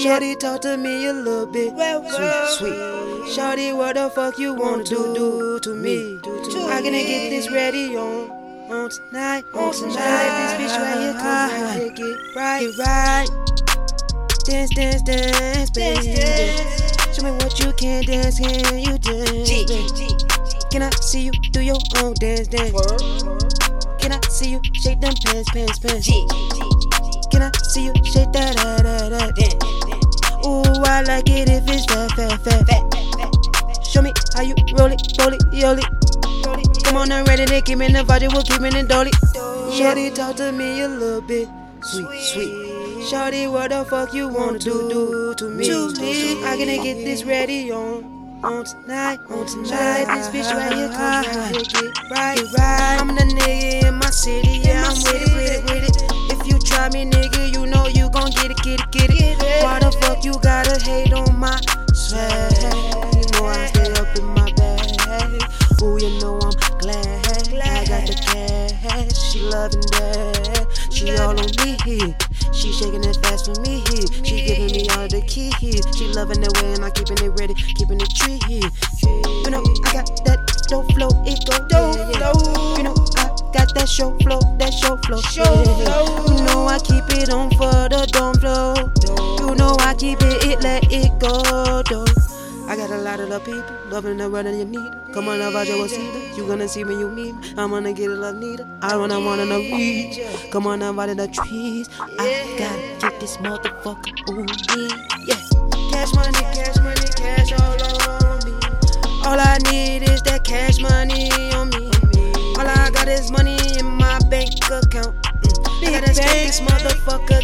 Shorty, talk to me a little bit. Sweet, sweet. Shorty, what the fuck you wanna do, do to me? I gonna get this ready on. On tonight, on tonight, this bitch right here, come right, get right, get right. Dance, dance, dance, baby. Show me what you can dance, can you dance? baby? Can I see you do your own dance, dance? Can I see you shake them pants, pants, pants? Can I see you shake I like it if it's fat, fat, fat. Show me how you roll it, roll it, roll it. Come on, I'm ready to keep me in the body, we'll keep me in the dolly. Shorty, talk to me a little bit, sweet, sweet. Shorty, what the fuck you wanna do, do to me? I gonna get this ready on. On tonight, on tonight, this bitch right here, come right get right, get right. I'm the nigga in my city, yeah, I'm with it, with it, with it. If you try me, nigga, you know you gon' get it, get it, get it. Why the you gotta hate on my swag? You know I stay up in my bag. Ooh, you know I'm glad. I got the cash. She loving that. She all on me. Here. She shaking it fast for me. Here. She giving me all the keys. She loving the way and I keeping it ready, keeping it tree. You know I got that dope flow. It go dope flow. You know I got that show flow. That show flow. Yeah. You know I keep it on for the dome keep it, it let it go. Though. I got a lot of the people loving the run you need. Come on, about your seed. You gonna see me, you meet me. I'm gonna get a love need. I wanna wanna know reach. Come on, I'm out of the trees. I gotta get this motherfucker on me. Yeah. Cash money, cash money, cash all on me. All I need is that cash money on me. All I got is money in my bank account. Mm. I gotta this motherfucker,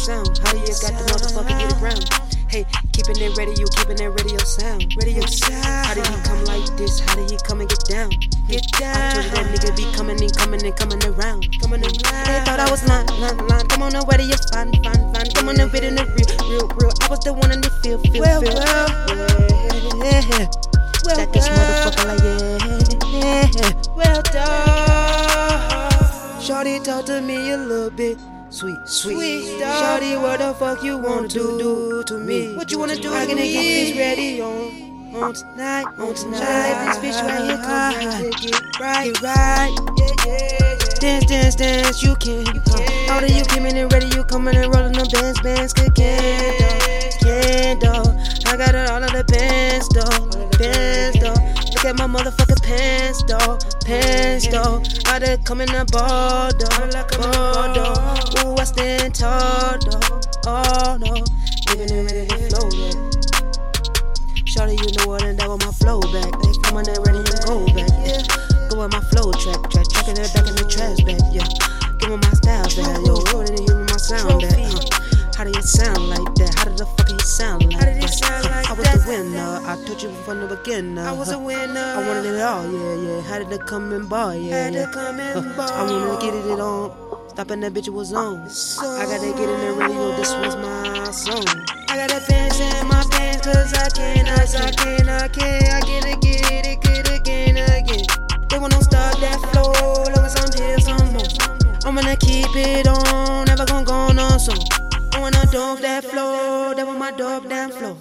sound? How do you got the motherfucker get around? Hey, keeping it ready, you keeping that radio sound. Radio sound. How did he come like this? How did he come and get down? Get down. I told you that nigga be coming and coming and coming around. Coming around. They thought I was lying, lying, lying. Come on, now, where do you find, find, find? Come on, and fit in the real, real, real. I was the one in the feel, feel, well, feel. Well, yeah, yeah. Well, Stack this motherfucker like yeah, yeah. Well done. Shorty, talk to me a little bit. Sweet, sweet, sweet dog. Shawty, what the fuck you wanna do, do to me? What you wanna do I to? I get this ready on, on tonight, on tonight. This bitch right here, come right, ah, get right, get right. Yeah, yeah, yeah. Dance, dance, dance, you can. You can. All of you coming and ready, you coming and rolling them bands, bands, cooking, candle. I got it all of the bands, though, bands, though. At my motherfucking pants, though, pants, though. I done come in the ball, though, ball, though. Ooh, I stand tall, though. Oh no, living it ready to flow, yeah. Shorty, you know what, and that was my flow back. They come on there ready to go back, yeah. Go on my flow track, track, tracking it back in the trash back, yeah. Give me my style back, yo. Roll it and hear my sound back. Huh. How did it sound like that? How did the fuck it sound winner. I told you from the beginning. I was a winner. I wanted it all, yeah, yeah. How did it come in bar, yeah, Had yeah. to come in Uh, I wanna get it on. Stopping that bitch was on. I gotta get in the radio. This was my song. I got a fence in my pants cause I can, I I can, I can, I get it, get it, get it again, again. They wanna stop that flow, long as I'm here some more. I'm gonna keep it on, never gonna go on song. I wanna dope that flow, that was my dope damn flow.